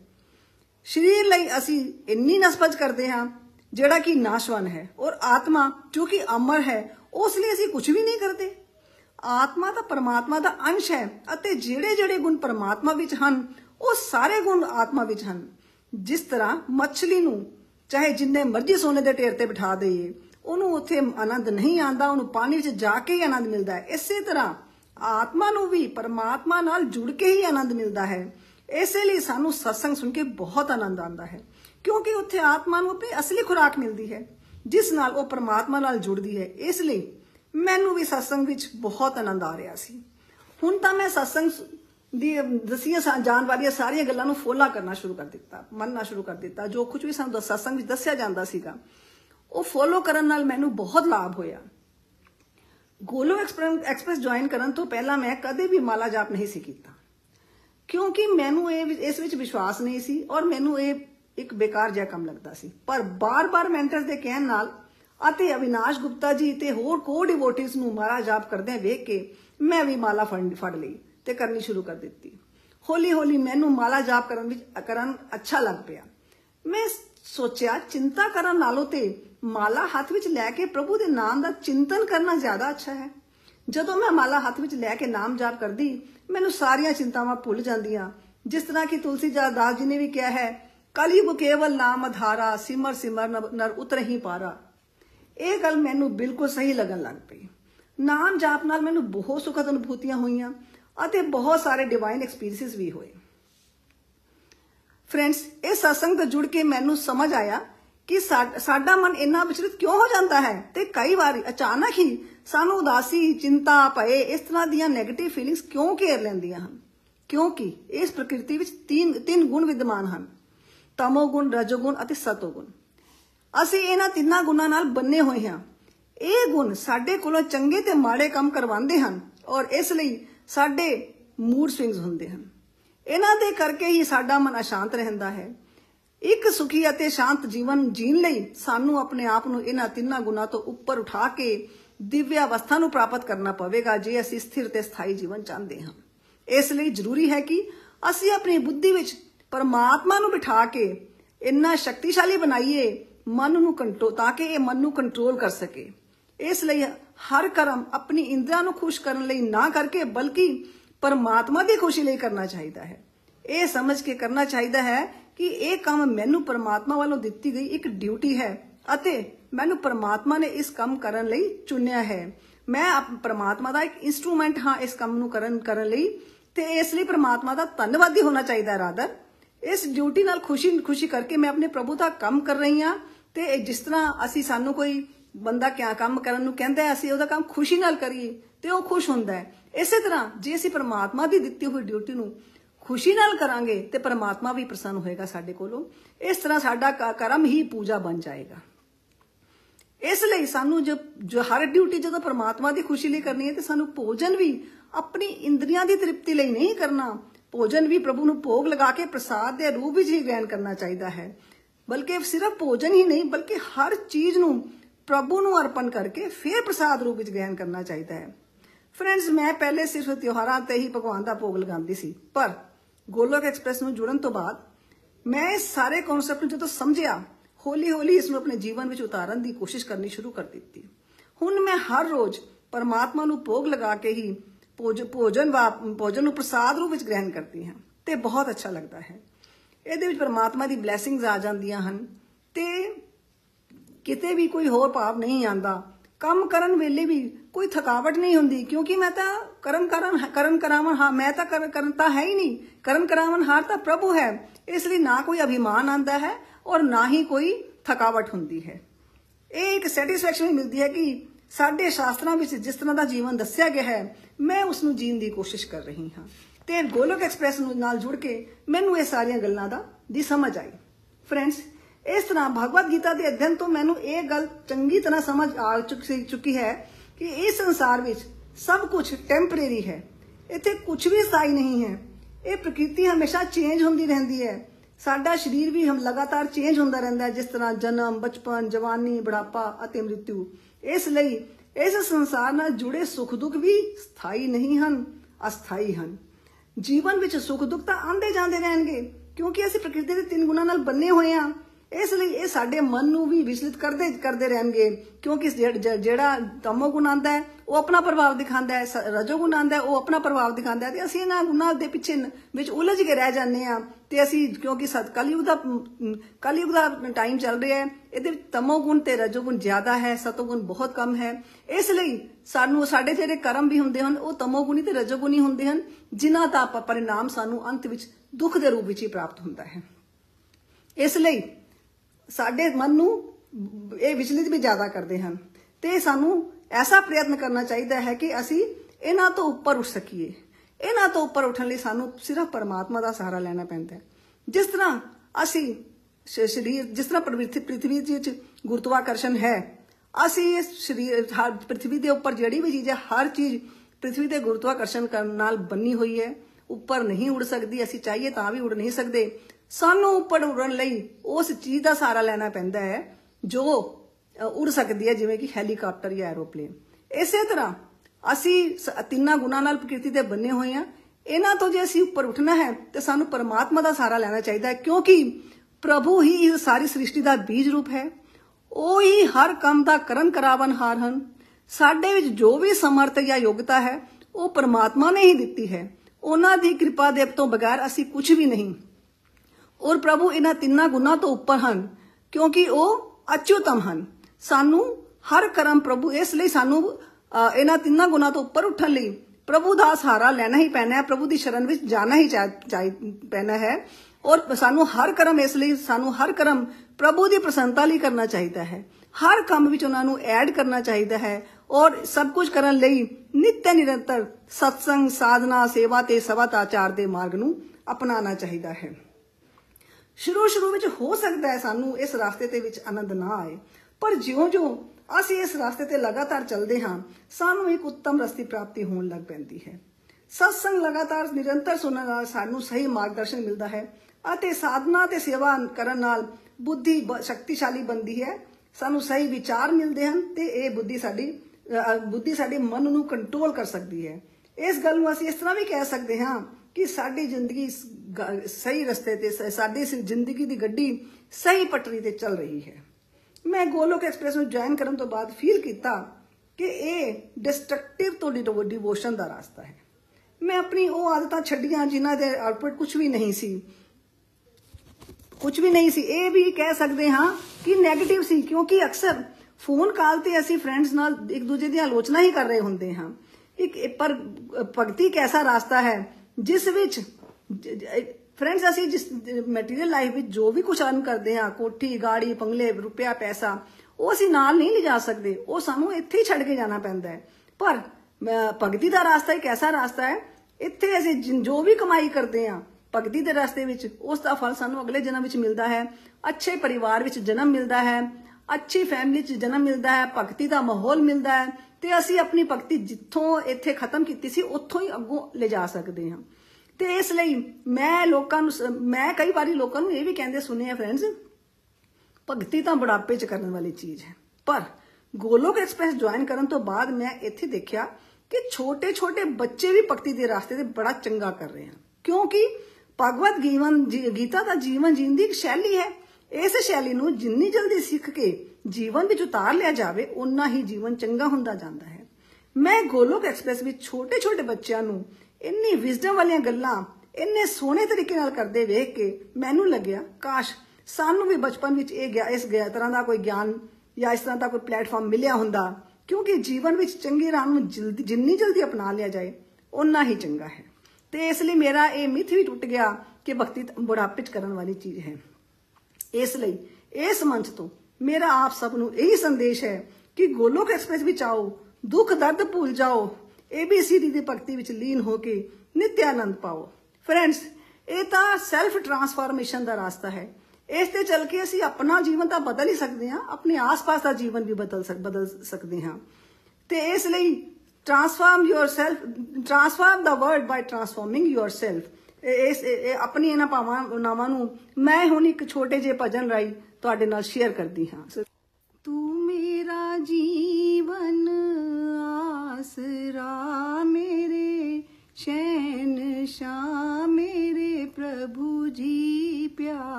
ਸਰੀਰ ਲਈ ਅਸੀਂ ਇੰਨੀ ਨਸਪਜ ਕਰਦੇ ਹਾਂ ਜਿਹੜਾ ਕਿ ਨਾਸ਼ਵਾਨ ਹੈ ਔਰ ਆਤਮਾ ਜੋ ਕਿ ਅਮਰ ਹੈ ਉਸ ਲਈ ਅਸੀਂ ਕੁਝ ਵੀ ਨਹੀਂ ਕਰਦੇ ਆਤਮਾ ਤਾਂ ਪਰਮਾਤਮਾ ਦਾ ਅੰਸ਼ ਹੈ ਅਤੇ ਜਿਹੜੇ ਜਿਹੜੇ ਗੁਣ ਪਰਮਾਤਮਾ ਵਿੱਚ ਹਨ ਉਹ ਸਾਰੇ ਗੁਣ ਆਤਮਾ ਵਿੱਚ ਹਨ ਜਿਸ ਤਰ੍ਹਾਂ ਮੱਛਲੀ ਨੂੰ ਚਾਹੇ ਜਿੰਨੇ ਮਰਜ਼ੀ ਸੋਨੇ ਦੇ ਢੇਰ ਤੇ ਬਿਠਾ ਦਈਏ ਉਹਨੂੰ ਉੱਥੇ ਆਨੰਦ ਨਹੀਂ ਆਂਦਾ ਉਹਨੂੰ ਪਾਣੀ ਵਿੱਚ ਜਾ ਕੇ ਹੀ ਆਨੰਦ ਮਿਲਦਾ ਹੈ ਇਸੇ ਤਰ੍ਹਾਂ ਆਤਮਾ ਨੂੰ ਵੀ ਪਰਮਾਤਮਾ ਨਾਲ ਜੁੜ ਕੇ ਹੀ ਆਨੰਦ ਮਿਲਦਾ ਹੈ ਇਸੇ ਲਈ ਸਾਨੂੰ ਸਤਸੰਗ ਸੁਣ ਕੇ ਬਹੁਤ ਆਨੰਦ ਆਉਂਦਾ ਹੈ ਕਿਉਂਕਿ ਉੱਥੇ ਆਤਮਾ ਨੂੰ ਆਪਣੀ ਅਸਲੀ ਖੁਰਾਕ ਮਿਲਦੀ ਹੈ ਜਿਸ ਨਾਲ ਉਹ ਪਰਮਾਤਮਾ ਨਾਲ ਜੁੜਦੀ ਹੈ ਇਸ ਲਈ ਮੈਨੂੰ ਵੀ ਸਤਸੰਗ ਵਿੱਚ ਬਹੁਤ ਆਨੰਦ ਆ ਰਿਹਾ ਸੀ। ਹੁਣ ਤਾਂ ਮੈਂ ਸਤਸੰਗ ਦੀ ਦਸੀਆਂ ਜਾਣ ਵਾਲੀਆਂ ਸਾਰੀਆਂ ਗੱਲਾਂ ਨੂੰ ਫੋਲਾ ਕਰਨਾ ਸ਼ੁਰੂ ਕਰ ਦਿੱਤਾ, ਮੰਨਣਾ ਸ਼ੁਰੂ ਕਰ ਦਿੱਤਾ। ਜੋ ਕੁਝ ਵੀ ਸਾਨੂੰ ਸਤਸੰਗ ਵਿੱਚ ਦੱਸਿਆ ਜਾਂਦਾ ਸੀਗਾ, ਉਹ ਫੋਲੋ ਕਰਨ ਨਾਲ ਮੈਨੂੰ ਬਹੁਤ ਲਾਭ ਹੋਇਆ। ਗੋਲੋ ਐਕਸਪ੍ਰੈਸ ਜੁਆਇਨ ਕਰਨ ਤੋਂ ਪਹਿਲਾਂ ਮੈਂ ਕਦੇ ਵੀ ਮਾਲਾ ਜਾਪ ਨਹੀਂ ਸੀ ਕੀਤਾ। ਕਿਉਂਕਿ ਮੈਨੂੰ ਇਹ ਇਸ ਵਿੱਚ ਵਿਸ਼ਵਾਸ ਨਹੀਂ ਸੀ ਔਰ ਮੈਨੂੰ ਇਹ ਇੱਕ ਬੇਕਾਰ ਜਿਹਾ ਕੰਮ ਲੱਗਦਾ ਸੀ। ਪਰ ਬਾਰ-ਬਾਰ ਮੈਂਟਰਸ ਦੇ ਕਹਿਣ ਨਾਲ ਅਤੇ ਅਵਿਨਾਸ਼ ਗੁਪਤਾ ਜੀ ਤੇ ਹੋਰ ਕੋ ਡਿਵੋਟਿਸ ਨੂੰ ਮਾਲਾ ਜਾਪ ਕਰਦੇ ਵੇਖ ਕੇ ਮੈਂ ਵੀ ਮਾਲਾ ਫੜ ਲਈ ਤੇ ਕਰਨੀ ਸ਼ੁਰੂ ਕਰ ਦਿੱਤੀ ਹੌਲੀ ਹੌਲੀ ਮੈਨੂੰ ਮਾਲਾ ਜਾਪ ਕਰਨ ਵਿੱਚ ਕਰਨ ਅੱਛਾ ਲੱਗ ਪਿਆ ਮੈਂ ਸੋਚਿਆ ਚਿੰਤਾ ਕਰਨ ਨਾਲੋਂ ਤੇ ਮਾਲਾ ਹੱਥ ਵਿੱਚ ਲੈ ਕੇ ਪ੍ਰਭੂ ਦੇ ਨਾਮ ਦਾ ਚਿੰਤਨ ਕਰਨਾ ਜ਼ਿਆਦਾ ਅੱਛਾ ਹੈ ਜਦੋਂ ਮੈਂ ਮਾਲਾ ਹੱਥ ਵਿੱਚ ਲੈ ਕੇ ਨਾਮ ਜਾਪ ਕਰਦੀ ਮੈਨੂੰ ਸਾਰੀਆਂ ਚਿੰਤਾਵਾਂ ਭੁੱਲ ਜਾਂਦੀਆਂ ਜਿਸ ਤਰ੍ਹਾਂ ਕਿ ਤੁਲਸੀ ਦਾਸ ਜੀ ਨੇ ਵੀ ਕਿਹਾ ਹੈ ਕਲਯੁਗ ਕੇਵਲ ਨਾਮ ਧਾਰਾ ਸਿਮਰ ਸਿਮਰ ਨਰ ਉਤਰ ਹੀ ਪਾਰਾ ਇਹ ਗੱਲ ਮੈਨੂੰ ਬਿਲਕੁਲ ਸਹੀ ਲੱਗਣ ਲੱਗ ਪਈ ਨਾਮ ਜਾਪ ਨਾਲ ਮੈਨੂੰ ਬਹੁਤ ਸੁਖਦ ਅਨੁਭੂਤੀਆਂ ਹੋਈਆਂ ਅਤੇ ਬਹੁਤ ਸਾਰੇ ਡਿਵਾਈਨ ਐਕਸਪੀਰੀਐਂਸਸ ਵੀ ਹੋਏ ਫਰੈਂਡਸ ਇਹ satsang ਤੋਂ ਜੁੜ ਕੇ ਮੈਨੂੰ ਸਮਝ ਆਇਆ ਕਿ ਸਾਡਾ ਮਨ ਇੰਨਾ ਵਿਚਲਿਤ ਕਿਉਂ ਹੋ ਜਾਂਦਾ ਹੈ ਤੇ ਕਈ ਵਾਰ ਅਚਾਨਕ ਹੀ ਸਾਨੂੰ ਉਦਾਸੀ ਚਿੰਤਾ ਭਏ ਇਸ ਤਰ੍ਹਾਂ ਦੀਆਂ 네ਗੇਟਿਵ ਫੀਲਿੰਗਸ ਕਿਉਂ ਘੇਰ ਲੈਂਦੀਆਂ ਹਨ ਕਿਉਂਕਿ ਇਸ ਪ੍ਰਕਿਰਤੀ ਵਿੱਚ ਤਿੰਨ ਤਿੰਨ ਗੁਣ ਵਿਦਮਾਨ ਹਨ ਤਮੋ ਗੁਣ ਰਜੋ ਗੁਣ ਅਤੇ ਸਤੋ ਗੁਣ ਅਸੀਂ ਇਹਨਾਂ ਤਿੰਨਾਂ ਗੁਣਾਂ ਨਾਲ ਬੰਨੇ ਹੋਏ ਹਾਂ ਇਹ ਗੁਣ ਸਾਡੇ ਕੋਲੋਂ ਚੰਗੇ ਤੇ ਮਾੜੇ ਕੰਮ ਕਰਵਾਉਂਦੇ ਹਨ ਔਰ ਇਸ ਲਈ ਸਾਡੇ ਮੂਡ ਸਵਿੰਗਸ ਹੁੰਦੇ ਹਨ ਇਹਨਾਂ ਦੇ ਕਰਕੇ ਹੀ ਸਾਡਾ ਮਨ ਅਸ਼ਾਂਤ ਰਹਿੰਦਾ ਹੈ ਇੱਕ ਸੁਖੀ ਅਤੇ ਸ਼ਾਂਤ ਜੀਵਨ ਜੀਣ ਲਈ ਸਾਨੂੰ ਆਪਣੇ ਆਪ ਨੂੰ ਇਹਨਾਂ ਤਿੰਨਾਂ ਗੁਣਾਂ ਤੋਂ ਉੱਪਰ ਉਠਾ ਕੇ ਦਿਵਯ ਅਵਸਥਾ ਨੂੰ ਪ੍ਰਾਪਤ ਕਰਨਾ ਪਵੇਗਾ ਜੇ ਅਸੀਂ ਸਥਿਰ ਤੇ ਸਥਾਈ ਜੀਵਨ ਚਾਹੁੰਦੇ ਹਾਂ ਇਸ ਲਈ ਜ਼ਰੂਰੀ ਹੈ ਕਿ ਅਸੀਂ ਆਪਣੀ ਬੁੱਧੀ ਵਿੱਚ ਪਰਮਾਤਮਾ ਨੂੰ ਬਿਠਾ ਕੇ ਇੰਨਾ ਸ਼ਕਤੀਸ਼ਾਲੀ ਬਣਾਈਏ ਮਨ ਨੂੰ ਕੰਟਰੋਲ ਤਾਂ ਕਿ ਇਹ ਮਨ ਨੂੰ ਕੰਟਰੋਲ ਕਰ ਸਕੇ ਇਸ ਲਈ ਹਰ ਕਰਮ ਆਪਣੀ ਇੰਦਰੀਆਂ ਨੂੰ ਖੁਸ਼ ਕਰਨ ਲਈ ਨਾ ਕਰਕੇ ਬਲਕਿ ਪਰਮਾਤਮਾ ਦੀ ਖੁਸ਼ੀ ਲਈ ਕਰਨਾ ਚਾਹੀਦਾ ਹੈ ਇਹ ਸਮਝ ਕੇ ਕਰਨਾ ਚਾਹੀਦਾ ਹੈ ਕਿ ਇਹ ਕੰਮ ਮੈਨੂੰ ਪਰਮਾਤਮਾ ਵੱਲੋਂ ਦਿੱਤੀ ਗਈ ਇੱਕ ਡਿਊਟੀ ਹੈ ਅਤੇ ਮੈਨੂੰ ਪਰਮਾਤਮਾ ਨੇ ਇਸ ਕੰਮ ਕਰਨ ਲਈ ਚੁਣਿਆ ਹੈ ਮੈਂ ਪਰਮਾਤਮਾ ਦਾ ਇੱਕ ਇਨਸਟਰੂਮੈਂਟ ਹਾਂ ਇਸ ਕੰਮ ਨੂੰ ਕਰਨ ਕਰਨ ਲਈ ਤੇ ਇਸ ਲਈ ਪਰਮਾਤਮਾ ਦਾ ਧੰਨਵਾਦੀ ਹੋਣਾ ਚਾਹੀਦਾ ਰਾਦਰ ਇਸ ਡਿਊਟੀ ਨਾਲ ਖੁਸ਼ੀ ਖੁਸ਼ੀ ਕਰਕੇ ਮੈਂ ਆਪਣੇ ਪ੍ਰਭੂ ਦਾ ਕੰਮ ਕਰ ਰਹੀ ਹਾਂ ਤੇ ਜਿਸ ਤਰ੍ਹਾਂ ਅਸੀਂ ਸਾਨੂੰ ਕੋਈ ਬੰਦਾ ਕਿਆ ਕੰਮ ਕਰਨ ਨੂੰ ਕਹਿੰਦਾ ਹੈ ਅਸੀਂ ਉਹਦਾ ਕੰਮ ਖੁਸ਼ੀ ਨਾਲ ਕਰੀਏ ਤੇ ਉਹ ਖੁਸ਼ ਹੁੰਦਾ ਹੈ ਇਸੇ ਤਰ੍ਹਾਂ ਜੇ ਅਸੀਂ ਪਰਮਾਤਮਾ ਦੀ ਦਿੱਤੀ ਹੋਈ ਡਿਊਟੀ ਨੂੰ ਖੁਸ਼ੀ ਨਾਲ ਕਰਾਂਗੇ ਤੇ ਪਰਮਾਤਮਾ ਵੀ ਪ੍ਰਸੰਨ ਹੋਏਗਾ ਸਾਡੇ ਕੋਲੋਂ ਇਸ ਤਰ੍ਹਾਂ ਸਾਡਾ ਕਰਮ ਹੀ ਪੂਜਾ ਬਣ ਜਾਏਗਾ ਇਸ ਲਈ ਸਾਨੂੰ ਜੋ ਜੋ ਹਰ ਡਿਊਟੀ ਜਦੋਂ ਪਰਮਾਤਮਾ ਦੀ ਖੁਸ਼ੀ ਲਈ ਕਰਨੀ ਹੈ ਤੇ ਸਾਨੂੰ ਭੋਜਨ ਵੀ ਆਪਣੀ ਇੰਦਰੀਆਂ ਦੀ ਤ੍ਰਿਪਤੀ ਲਈ ਨਹੀਂ ਕਰਨਾ ਭੋਜਨ ਵੀ ਪ੍ਰਭੂ ਨੂੰ ਭੋਗ ਲਗਾ ਕੇ ਪ੍ਰਸਾਦ ਦੇ ਰੂਪ ਵਿੱਚ ਹੀ ਗ੍ਰਹਿਣ ਕਰਨਾ ਚਾਹੀਦਾ ਹੈ ਬਲਕਿ ਸਿਰਫ ਭੋਜਨ ਹੀ ਨਹੀਂ ਬਲਕਿ ਹਰ ਚੀਜ਼ ਨੂੰ ਪ੍ਰਭੂ ਨੂੰ ਅਰਪਣ ਕਰਕੇ ਫਿਰ ਪ੍ਰਸਾਦ ਰੂਪ ਵਿੱਚ ਗ੍ਰਹਿਣ ਕਰਨਾ ਚਾਹੀਦਾ ਹੈ ਫਰੈਂਡਸ ਮੈਂ ਪਹਿਲੇ ਸਿਰਫ ਤਿਉਹਾਰਾਂ ਤੇ ਹੀ ਭਗਵਾਨ ਦਾ ਭੋਗ ਲਗਾਉਂਦੀ ਸੀ ਪਰ ਗੋਲੋਕ ਐਕਸਪ੍ਰੈਸ ਨੂੰ ਜੁੜਨ ਤੋਂ ਬਾਅਦ ਮੈਂ ਇਸ ਸਾਰੇ ਕਨਸੈਪਟ ਨੂੰ ਜਦੋਂ ਸਮਝਿਆ ਹੌਲੀ ਹੌਲੀ ਇਸ ਨੂੰ ਆਪਣੇ ਜੀਵਨ ਵਿੱਚ ਉਤਾਰਨ ਦੀ ਕੋਸ਼ਿਸ਼ ਕਰਨੀ ਸ਼ੁਰੂ ਕਰ ਦਿੱਤੀ ਹੁਣ ਮੈਂ ਹਰ ਰੋਜ਼ ਪਰਮਾਤਮਾ ਨੂੰ ਭੋਗ ਲਗਾ ਕੇ ਹੀ ਭੋਜਨ ਭੋਜਨ ਨੂੰ ਪ੍ਰਸਾਦ ਰੂਪ ਵਿੱਚ ਗ੍ਰਹਿਣ ਕਰਦੀ ਹਾਂ ਤੇ ਬਹੁਤ ਅੱਛਾ ਲੱਗਦਾ ਹੈ ਇਹਦੇ ਵਿੱਚ ਪਰਮਾਤਮਾ ਦੀ ਬਲੇਸਿੰਗਸ ਆ ਜਾਂਦੀਆਂ ਹਨ ਤੇ ਕਿਤੇ ਵੀ ਕੋਈ ਹੋਰ ਭਾਵ ਨਹੀਂ ਆਂਦਾ ਕੰਮ ਕਰਨ ਵੇਲੇ ਵੀ ਕੋਈ ਥਕਾਵਟ ਨਹੀਂ ਹੁੰਦੀ ਕਿਉਂਕਿ ਮੈਂ ਤਾਂ ਕਰਮ ਕਰਨ ਕਰਨ ਕਰਾਵਨ ਹਾਂ ਮੈਂ ਤਾਂ ਕਰਨ ਤਾਂ ਹੈ ਹੀ ਨਹੀਂ ਕਰਨ ਕਰਾਵਨ ਹਾਰ ਤਾਂ ਪ੍ਰਭੂ ਹੈ ਇਸ ਲਈ ਨਾ ਕੋਈ ਅਭਿਮਾਨ ਆਂਦਾ ਹੈ ਔਰ ਨਾ ਹੀ ਕੋਈ ਥਕਾਵਟ ਹੁੰਦੀ ਹੈ ਇਹ ਇੱਕ ਸੈਟੀਸਫੈਕਸ਼ਨ ਮਿਲਦੀ ਹੈ ਕਿ ਸਾਡੇ ਸ਼ਾਸਤਰਾਂ ਵਿੱਚ ਜਿਸ ਤਰ੍ਹਾਂ ਦਾ ਜੀਵਨ ਦੱਸਿਆ ਗਿਆ ਹੈ ਮੈਂ ਉਸ ਨੂੰ ਜੀਣ ਦੀ ਕੋਸ਼ਿਸ਼ ਕਰ ਰਹੀ ਹਾਂ ਤੇ ਗੋਲੋਕ ਐਕਸਪ੍ਰੈਸ ਨਾਲ ਜੁੜ ਕੇ ਮੈਨੂੰ ਇਹ ਸਾਰੀਆਂ ਗੱਲਾਂ ਦਾ ਦੀ ਸਮਝ ਆਈ ਫਰੈਂਡਸ ਇਸ ਤਰ੍ਹਾਂ ਭਗਵਦ ਗੀਤਾ ਦੇ ਅਧਿਐਨ ਤੋਂ ਮੈਨੂੰ ਇਹ ਗੱਲ ਚੰਗੀ ਤਰ੍ਹਾਂ ਸਮਝ ਆ ਚੁੱਕੀ ਹੈ ਕਿ ਇਸ ਸੰਸਾਰ ਵਿੱਚ ਸਭ ਕੁਝ ਟੈਂਪਰੇਰੀ ਹੈ ਇੱਥੇ ਕੁਝ ਵੀ ਸਥਾਈ ਨਹੀਂ ਹੈ ਇਹ ਪ੍ਰਕਿਰਤੀ ਹਮੇਸ਼ਾ ਚੇਂਜ ਹੁੰਦੀ ਰਹਿੰਦੀ ਹੈ ਸਾਡਾ ਸਰੀਰ ਵੀ ਹਮ ਲਗਾਤਾਰ ਚੇਂਜ ਹੁੰਦਾ ਰਹਿੰਦਾ ਹੈ ਜਿਸ ਤਰ੍ਹਾਂ ਜਨਮ ਬਚਪਨ ਜਵਾਨੀ ਬੁਢਾਪਾ ਅਤੇ ਮ੍ਰਿਤਿੂ ਇਸ ਲਈ ਇਸ ਸੰਸਾਰ ਨਾਲ ਜੁੜੇ ਸੁੱਖ ਦੁੱਖ ਵੀ ਸਥਾਈ ਨਹੀਂ ਹਨ ਅਸਥਾਈ ਹਨ ਜੀਵਨ ਵਿੱਚ ਸੁੱਖ ਦੁੱਖ ਤਾਂ ਆਉਂਦੇ ਜਾਂਦੇ ਰਹਿਣਗੇ, ਕਿਉਂਕਿ ਅਸੀਂ ਪ੍ਰਕਿਰਤੀ ਦੇ ਤਿੰਨ ਗੁਣਾਂ ਨਾਲ ਬੰਨੇ ਹੋਏ ਹਾਂ। ਇਸ ਲਈ ਇਹ ਸਾਡੇ ਮਨ ਨੂੰ ਵੀ ਵਿਚਲਿਤ ਕਰਦੇ ਕਰਦੇ ਰਹਿਣਗੇ। ਕਿਉਂਕਿ ਜਿਹੜਾ ਤਮੋ ਗੁਣ ਆਂਦਾ ਹੈ, ਉਹ ਆਪਣਾ ਪ੍ਰਭਾਵ ਦਿਖਾਉਂਦਾ ਹੈ ਰਜੋ ਗੁਣ ਆਂਦਾ ਹੈ, ਉਹ ਆਪਣਾ ਪ੍ਰਭਾਵ ਦਿਖਾਉਂਦਾ ਹੈ। ਤੇ ਅਸੀਂ ਇਹਨਾਂ ਗੁਣਾਂ ਦੇ ਪਿੱਛੇ ਵਿੱਚ ਉਲਝ ਕੇ ਰਹਿ ਜਾਂਦੇ ਆ ਤੇ ਅਸੀਂ ਕਿਉਂਕਿ ਸਤ, ਕਲਯੁਗ ਦਾ ਕਲਯੁਗ ਦਾ ਟਾਈਮ ਚੱਲ ਰਿਹਾ ਹੈ। ਇਹਦੇ ਵਿੱਚ ਤਮੋ ਗੁਣ ਤੇ ਰਜੋ ਗੁਣ ਜ਼ਿਆਦਾ ਹੈ, ਸਤੋ ਗੁਣ ਬਹੁਤ ਕਮ ਹੈ। ਇਸ ਲਈ ਸਾਨੂੰ, ਸਾਡੇ ਜਿਹੜੇ ਕਰਮ ਵੀ ਹੁੰਦੇ ਹਨ, ਉਹ ਤਮੋ ਗੁਣੀ ਤੇ ਰਜੋ ਗੁਣੀ ਹੁੰਦੇ ਹਨ, ਜਿਨ੍ਹਾਂ ਦਾ ਪਰਿਣਾਮ ਸਾਨੂੰ ਅੰਤ ਵਿੱਚ ਦੁੱਖ ਦੇ ਰੂਪ ਵਿੱਚ ਹੀ ਪ੍ਰਾਪਤ ਹੁੰਦਾ ਹੈ। ਇਸ ਲਈ ਸਾਡੇ ਮਨ ਨੂੰ ਇਹ ਵਿਚਲਿਤ ਵੀ ਜ਼ਿਆਦਾ ਕਰਦੇ ਹਨ ਤੇ ਸਾਨੂੰ ਐਸਾ ਪ੍ਰਯਤਨ ਕਰਨਾ ਚਾਹੀਦਾ ਹੈ ਕਿ ਅਸੀਂ ਇਹਨਾਂ ਤੋਂ ਉੱਪਰ ਉੱਠ ਸਕੀਏ ਇਹਨਾਂ ਤੋਂ ਉੱਪਰ ਉੱਠਣ ਲਈ ਸਾਨੂੰ ਸਿਰਫ ਪਰਮਾਤਮਾ ਦਾ ਸਹਾਰਾ ਲੈਣਾ ਪੈਂਦਾ ਹੈ ਜਿਸ ਤਰ੍ਹਾਂ ਅਸੀਂ ਸਰੀਰ ਜਿਸ ਤਰ੍ਹਾਂ ਪ੍ਰithvi ਵਿੱਚ ਗੁਰਤਵਾਕਰਸ਼ਣ ਹੈ ਅਸੀਂ ਇਸ ਸਰੀਰ ਪ੍ਰithvi ਦੇ ਉੱਪਰ ਜਿਹੜੀ ਵੀ ਚੀਜ਼ ਹੈ ਹਰ ਚੀਜ਼ ਪ੍ਰithvi ਦੇ ਗੁਰਤਵਾਕਰਸ਼ਣ ਕਰਨ ਨਾਲ ਬੰਨੀ ਹੋਈ ਹੈ ਉੱਪਰ ਨਹੀਂ ਉੜ ਸਕਦੀ ਅਸੀਂ ਚਾਹੀਏ ਤਾਂ ਵੀ ਉੜ ਨਹੀਂ ਸਕਦੇ ਸਾਨੂੰ ਉੱਪਰ ਉੜਨ ਲਈ ਉਸ ਚੀਜ਼ ਦਾ ਸਹਾਰਾ ਲੈਣਾ ਪੈਂਦਾ ਹੈ ਜੋ ਉੜ ਸਕਦੀ ਹੈ ਜਿਵੇਂ ਕਿ ਹੈਲੀਕਾਪਟਰ ਜਾਂ ਐਰੋਪਲੇਨ ਇਸੇ ਤਰ੍ਹਾਂ ਅਸੀਂ ਤਿੰਨਾਂ ਗੁਣਾਂ ਨਾਲ ਪ੍ਰਕਿਰਤੀ ਦੇ ਬੰਨੇ ਹੋਏ ਆ ਇਹਨਾਂ ਤੋਂ ਜੇ ਅਸੀਂ ਉੱਪਰ ਉੱਠਣਾ ਹੈ ਤੇ ਸਾਨੂੰ ਪਰਮਾਤਮਾ ਦਾ ਸਹਾਰਾ ਲੈਣਾ ਚਾਹੀਦਾ ਹੈ ਕਿਉਂਕਿ ਪ੍ਰਭੂ ਹੀ ਇਸ ਸਾਰੀ ਸ੍ਰਿਸ਼ਟੀ ਦਾ ਬੀਜ ਰੂਪ ਹੈ ਉਹ ਹੀ ਹਰ ਕੰਮ ਦਾ ਕਰਨ ਕਰਾਵਨ ਹਾਰ ਹਨ ਸਾਡੇ ਵਿੱਚ ਜੋ ਵੀ ਸਮਰਥ ਜਾਂ ਯੋਗਤਾ ਹੈ ਉਹ ਪਰਮਾਤਮਾ ਨੇ ਹੀ ਦਿੱਤੀ ਹੈ ਉਹਨਾਂ ਦੀ ਕਿਰਪਾ ਦੇ ਤੋਂ ਬਗੈਰ ਅਸੀਂ ਕੁਝ ਵੀ ਨਹੀਂ ਔਰ ਪ੍ਰਭੂ ਇਹਨਾਂ ਤਿੰਨਾਂ ਗੁਣਾਂ ਤੋਂ ਉੱਪਰ ਹਨ ਕਿਉਂਕਿ ਉਹ ਅਚੂਤਮ ਹਨ ਸਾਨੂੰ ਹਰ ਕਰਮ ਪ੍ਰਭੂ ਇਸ ਲਈ ਸਾਨੂੰ ਇਹਨਾਂ ਤਿੰਨਾਂ ਗੁਣਾਂ ਤੋਂ ਉੱਪਰ ਉੱਠਣ ਲਈ ਪ੍ਰਭੂ ਦਾ ਸਹਾਰਾ ਲੈਣਾ ਹੀ ਪੈਣਾ ਹੈ ਪ੍ਰਭੂ ਦੀ ਸ਼ਰਨ ਵਿੱਚ ਜਾਣਾ ਹੀ ਚਾਹੀ ਪੈਣਾ ਹੈ ਔਰ ਸਾਨੂੰ ਹਰ ਕਰਮ ਇਸ ਲਈ ਸਾਨੂੰ ਹਰ ਕਰਮ ਪ੍ਰਭੂ ਦੀ ਪ੍ਰਸੰਨਤਾ ਲਈ ਕਰਨਾ ਚਾਹੀਦਾ ਹੈ ਹਰ ਕੰਮ ਵਿੱਚ ਉਹਨਾਂ ਨੂੰ ਐਡ ਕਰਨਾ ਚਾਹੀਦਾ ਹੈ ਔਰ ਸਭ ਕੁਝ ਕਰਨ ਲਈ ਨਿੱਤ ਨਿਰੰਤਰ ਸਤਸੰਗ ਸਾਧਨਾ ਸੇਵਾ ਤੇ ਸਵਾਤਾਚਾਰ ਦੇ ਮਾਰਗ ਨੂੰ ਅਪਣਾਉਣਾ ਚਾਹੀਦਾ ਹੈ ਸ਼ੁਰੂ ਸ਼ੁਰੂ ਵਿੱਚ ਹੋ ਸਕਦਾ ਹੈ ਸਾਨੂੰ ਇਸ ਰਸਤੇ ਤੇ ਵਿੱਚ ਆਨੰਦ ਨਾ ਆਏ ਪਰ ਜਿਉਂ-ਜਿਉਂ ਅਸੀਂ ਇਸ ਰਸਤੇ ਤੇ ਲਗਾਤਾਰ ਚੱਲਦੇ ਹਾਂ ਸਾਨੂੰ ਇੱਕ ਉੱਤਮ ਰਸਤੀ ਪ੍ਰਾਪਤੀ ਹੋਣ ਲੱਗ ਪੈਂਦੀ ਹੈ ਸਤਸੰਗ ਲਗਾਤਾਰ ਨਿਰੰਤਰ ਸੁਣਨ ਨਾਲ ਸਾਨੂੰ ਸਹੀ ਮਾਰਗਦਰਸ਼ਨ ਮਿਲਦਾ ਹੈ ਅਤੇ ਸਾਧਨਾ ਤੇ ਸੇਵਾ ਕਰਨ ਨਾਲ ਬੁੱਧੀ ਸ਼ਕਤੀਸ਼ਾਲੀ ਬਣਦੀ ਹੈ ਸਾਨੂੰ ਸਹੀ ਵਿਚਾਰ ਮਿਲਦੇ ਹਨ ਤੇ ਇਹ ਬੁੱਧੀ ਸਾਡੀ ਬੁੱਧੀ ਸਾਡੇ ਮਨ ਨੂੰ ਕੰਟਰੋਲ ਕਰ ਸਕਦੀ ਹੈ ਇਸ ਗੱਲ ਨੂੰ ਅਸੀਂ ਇਸ ਤਰ੍ਹਾਂ ਵੀ ਕਹਿ ਸਕਦੇ ਹਾਂ ਕਿ ਸਾਡੀ ਜ਼ਿੰਦਗੀ सही रस्ते से साधी सी ज़िंदगी की ग्डी सही पटरी से चल रही है। मैं गोलोक एक्सप्रेस में ज्वाइन करने तो बाद फील किया कि यह डिस्ट्रक्टिव तो डिवोशन का रास्ता है। मैं अपनी वह आदत छड़िया जिन्होंने आउटपुट कुछ भी नहीं सी। कुछ भी नहीं सी। यह भी कह सकते हाँ कि नैगेटिव सी, क्योंकि अक्सर फ़ोन कॉल से असी फ्रेंड्स न एक दूजे की आलोचना ही कर रहे होंगे हाँ। एक, पर, भगती कैसा रास्ता है, जिस विच ਫਰੈਂਡਸ ਅਸੀਂ ਜਿਸ ਮਟੀਰੀਅਲ ਲਾਈਫ ਵਿੱਚ ਜੋ ਵੀ ਕੁਝ ਅਰਨ ਕਰਦੇ ਹਾਂ ਕੋਠੀ ਗਾੜੀ ਬੰਗਲੇ ਰੁਪਿਆ ਪੈਸਾ ਉਹ ਅਸੀਂ ਨਾਲ ਨਹੀਂ ਲਿਜਾ ਸਕਦੇ ਉਹ ਸਾਨੂੰ ਇੱਥੇ ਹੀ ਛੱਡ ਕੇ ਜਾਣਾ ਪੈਂਦਾ ਹੈ ਪਰ ਭਗਤੀ ਦਾ ਰਾਸਤਾ ਇੱਕ ਐਸਾ ਰਾਸਤਾ ਹੈ ਇੱਥੇ ਅਸੀਂ ਜੋ ਵੀ ਕਮਾਈ ਕਰਦੇ ਹਾਂ ਭਗਤੀ ਦੇ ਰਸਤੇ ਵਿੱਚ ਉਸ ਦਾ ਫਲ ਸਾਨੂੰ ਅਗਲੇ ਜਨਮ ਵਿੱਚ ਮਿਲਦਾ ਹੈ ਅੱਛੇ ਪਰਿਵਾਰ ਵਿੱਚ ਜਨਮ ਮਿਲਦਾ ਹੈ ਅੱਛੀ ਫੈਮਿਲੀ 'ਚ ਜਨਮ ਮਿਲਦਾ ਹੈ ਭਗਤੀ ਦਾ ਮਾਹੌਲ ਮਿਲਦਾ ਹੈ ਤੇ ਅਸੀਂ ਆਪਣੀ ਭਗਤੀ ਜਿੱਥੋਂ ਇੱਥੇ ਖਤਮ ਕੀਤੀ ਸੀ ਉੱਥੋਂ ਹੀ ਅੱਗੋਂ ਲੈ ਜਾ ਸਕਦੇ ਹਾਂ ਤੇ ਇਸ ਲਈ ਮੈਂ ਲੋਕਾਂ ਨੂੰ ਮੈਂ ਕਈ ਵਾਰੀ ਲੋਕਾਂ ਨੂੰ ਇਹ ਵੀ ਕਹਿੰਦੇ ਸੁਣੇ ਆ ਫਰੈਂਡਸ ਭਗਤੀ ਤਾਂ ਬੁਢਾਪੇ 'ਚ ਕਰਨ ਵਾਲੀ ਚੀਜ਼ ਹੈ ਪਰ ਗੋਲੋਕ ਐਕਸਪ੍ਰੈਸ ਜੁਆਇਨ ਕਰਨ ਤੋਂ ਬਾਅਦ ਮੈਂ ਇੱਥੇ ਦੇਖਿਆ ਕਿ ਛੋਟੇ-ਛੋਟੇ ਬੱਚੇ ਵੀ ਭਗਤੀ ਦੇ ਰਸਤੇ ਤੇ ਬੜਾ ਚੰਗਾ ਕਰ ਰਹੇ ਹਨ ਕਿਉਂਕਿ ਭਗਵਤ ਗੀਵਨ ਗੀਤਾ ਦਾ ਜੀਵਨ ਜੀਣ ਦੀ ਇੱਕ ਸ਼ੈਲੀ ਹੈ ਇਸ ਸ਼ੈਲੀ ਨੂੰ ਜਿੰਨੀ ਜਲਦੀ ਸਿੱਖ ਕੇ ਜੀਵਨ ਵਿੱਚ ਉਤਾਰ ਲਿਆ ਜਾਵੇ ਉਨਾ ਹੀ ਜੀਵਨ ਚੰਗਾ ਹੁੰਦਾ ਜਾਂਦਾ ਹੈ ਮੈਂ ਗੋਲੋਕ ਐਕਸਪ੍ਰੈਸ ਵਿੱਚ ਛੋਟੇ-ਛੋਟੇ ਬੱਚਿਆਂ ਨੂੰ ਇੰਨੀ ਵਿਜ਼ਡਮ ਵਾਲੀਆਂ ਗੱਲਾਂ ਇੰਨੇ ਸੋਹਣੇ ਤਰੀਕੇ ਨਾਲ ਕਰਦੇ ਵੇਖ ਕੇ ਮੈਨੂੰ ਲੱਗਿਆ ਕਾਸ਼ ਸਾਨੂੰ ਵੀ ਬਚਪਨ ਵਿੱਚ ਇਹ ਗਿਆ ਇਸ ਗਿਆ ਤਰ੍ਹਾਂ ਦਾ ਕੋਈ ਗਿਆਨ ਜਾਂ ਇਸ ਤਰ੍ਹਾਂ ਦਾ ਕੋਈ ਪਲੇਟਫਾਰਮ ਮਿਲਿਆ ਹੁੰਦਾ ਕਿਉਂਕਿ ਜੀਵਨ ਵਿੱਚ ਚੰਗੀ ਰਾਹ ਨੂੰ ਜਿੰਨੀ ਜਲਦੀ ਅਪਣਾ ਲਿਆ ਜਾਏ ਉਨਾ ਹੀ ਚੰਗਾ ਹੈ ਤੇ ਇਸ ਲਈ ਮੇਰਾ ਇਹ ਮਿੱਥ ਵੀ ਟੁੱਟ ਗਿਆ ਕਿ ਭਗਤੀ ਬੁਢਾਪੇ 'ਚ ਕਰਨ ਵਾਲੀ ਚੀਜ਼ ਹੈ ਇਸ ਲਈ ਇਸ ਮੰਚ ਤੋਂ ਮੇਰਾ ਆਪ ਸਭ ਨੂੰ ਇਹੀ ਸੰਦੇਸ਼ ਹੈ ਕਿ ਗੋਲੋਕ ਐਕਸਪ੍ਰੈਸ ਵਿੱਚ ਆਓ ਦੁੱਖ ਦਰਦ ਭੁੱਲ ਜਾਓ ABCD ਦੀ ਭਗਤੀ ਵਿੱਚ ਲੀਨ ਹੋ ਕੇ ਨਿਤਿ ਆਨੰਦ ਪਾਓ ਫਰੈਂਡਸ ਇਹ ਤਾਂ ਸੈਲਫ ਟਰਾਂਸਫਾਰਮੇਸ਼ਨ ਦਾ ਰਾਸਤਾ ਹੈ ਇਸ ਤੇ ਚੱਲ ਕੇ ਅਸੀਂ ਆਪਣਾ ਜੀਵਨ ਤਾਂ ਬਦਲ ਹੀ ਸਕਦੇ ਹਾਂ ਆਪਣੇ ਆਸ-ਪਾਸ ਦਾ ਜੀਵਨ ਵੀ ਬਦਲ ਸਕ ਬਦਲ ਸਕਦੇ ਹਾਂ ਤੇ ਇਸ ਲਈ transform yourself transform the world by transforming yourself ਇਸ ਆਪਣੀ ਇਹਨਾਂ ਭਾਵਾਂ ਨਾਵਾਂ ਨੂੰ ਮੈਂ ਹੁਣ ਇੱਕ ਛੋਟੇ ਜਿਹੇ ਭਜਨ ਰਾਈ ਤੁਹਾਡੇ ਨਾਲ ਸ਼ੇਅਰ ਕਰਦੀ ਹਾਂ ਤੂੰ ਮੇਰਾ ਜੀਵਨ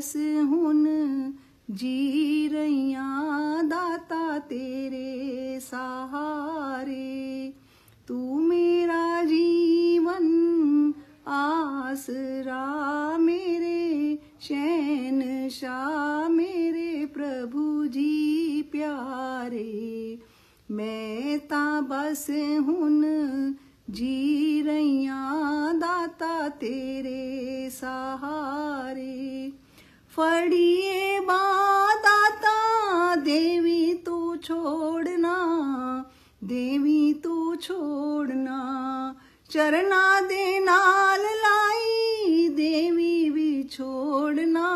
बस हुन जी रैया दाता तेरे सहारे। तू मेरा जीवन आसरा मेरे, शैन शाह मेरे प्रभु जी प्यारे। मैं ता बस हुन जी रैया दाता तेरे सहारे। फड़िए दाता देवी तू छोड़ना, देवी तू छोड़ना। चरना दे नाल लाई, देवी भी छोड़ना,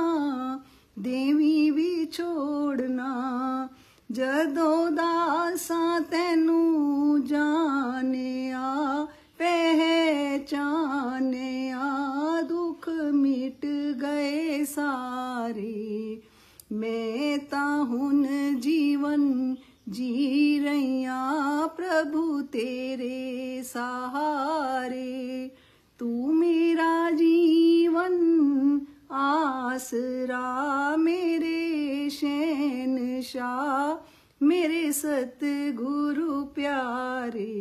देवी भी छोड़ना। जदों दासा तेनू जाने आ पहचाने सारे। मैं ताहुन जीवन जी रैया प्रभु तेरे सहारे। तू मेरा जीवन, आसरा मेरे शैन शाह मेरे सतगुरु प्यारे।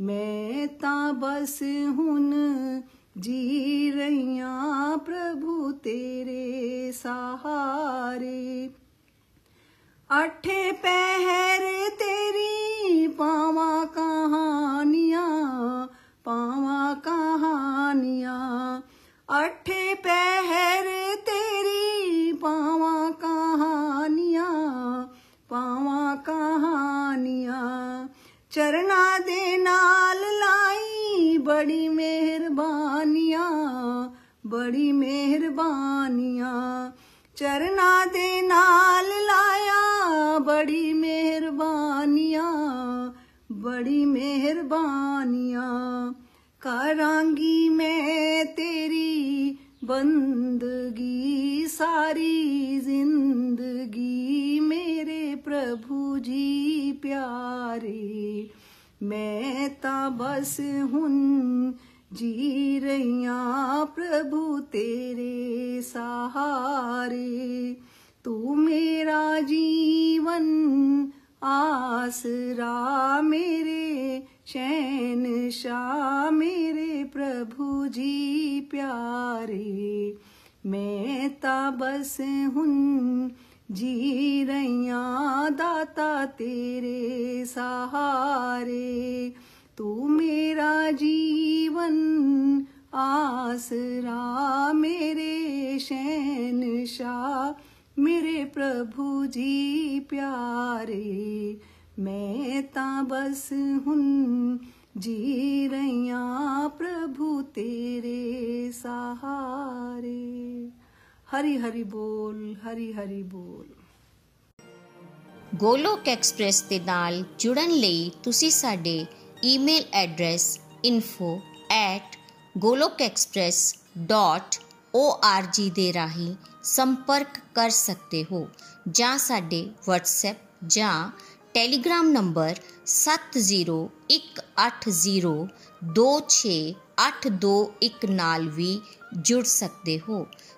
मैं ता बस हुन जी रैया प्रभु तेरे सहारे। अठे पहर तेरी पावा कहानिया पावा कहानिया। अठे पहर तेरी पावा कहानिया पावा कहानिया। चरना दे बड़ी मेहरबानिया बड़ी मेहरबानिया। चरना दे नाल लाया, बड़ी मेहरबानिया बड़ी मेहरबानिया। करांगी मैं तेरी बंदगी, सारी ज़िंदगी मेरे प्रभु जी प्यारे। मैं ता बस हूँ जी रैया प्रभु तेरे सहारे। तू मेरा जीवन आसरा, मेरे चैन शाह मेरे प्रभु जी प्यारे। मैं ता बस हूँ जी रैया दाता तेरे सहारे, तू मेरा जीवन आसरा, मेरे शैन शाह मेरे प्रभु जी प्यारे। मैं ता बस हूँ जी रैया प्रभु तेरे सहारे। ਹਰੀ ਹਰੀ ਬੋਲ ਹਰੀ ਹਰੀ ਬੋਲ ਗੋਲੋਕ ਐਕਸਪ੍ਰੈਸ ਦੇ ਨਾਲ ਜੁੜਨ ਲਈ ਤੁਸੀਂ ਸਾਡੇ ਈਮੇਲ ਐਡਰੈਸ info@golokexpress.org ਦੇ ਰਾਹੀਂ ਸੰਪਰਕ ਕਰ ਸਕਦੇ ਹੋ ਜਾਂ ਸਾਡੇ WhatsApp ਜਾਂ ਟੈਲੀਗ੍ਰਾਮ ਨੰਬਰ 7018026821 ਨਾਲ ਵੀ ਜੁੜ ਸਕਦੇ ਹੋ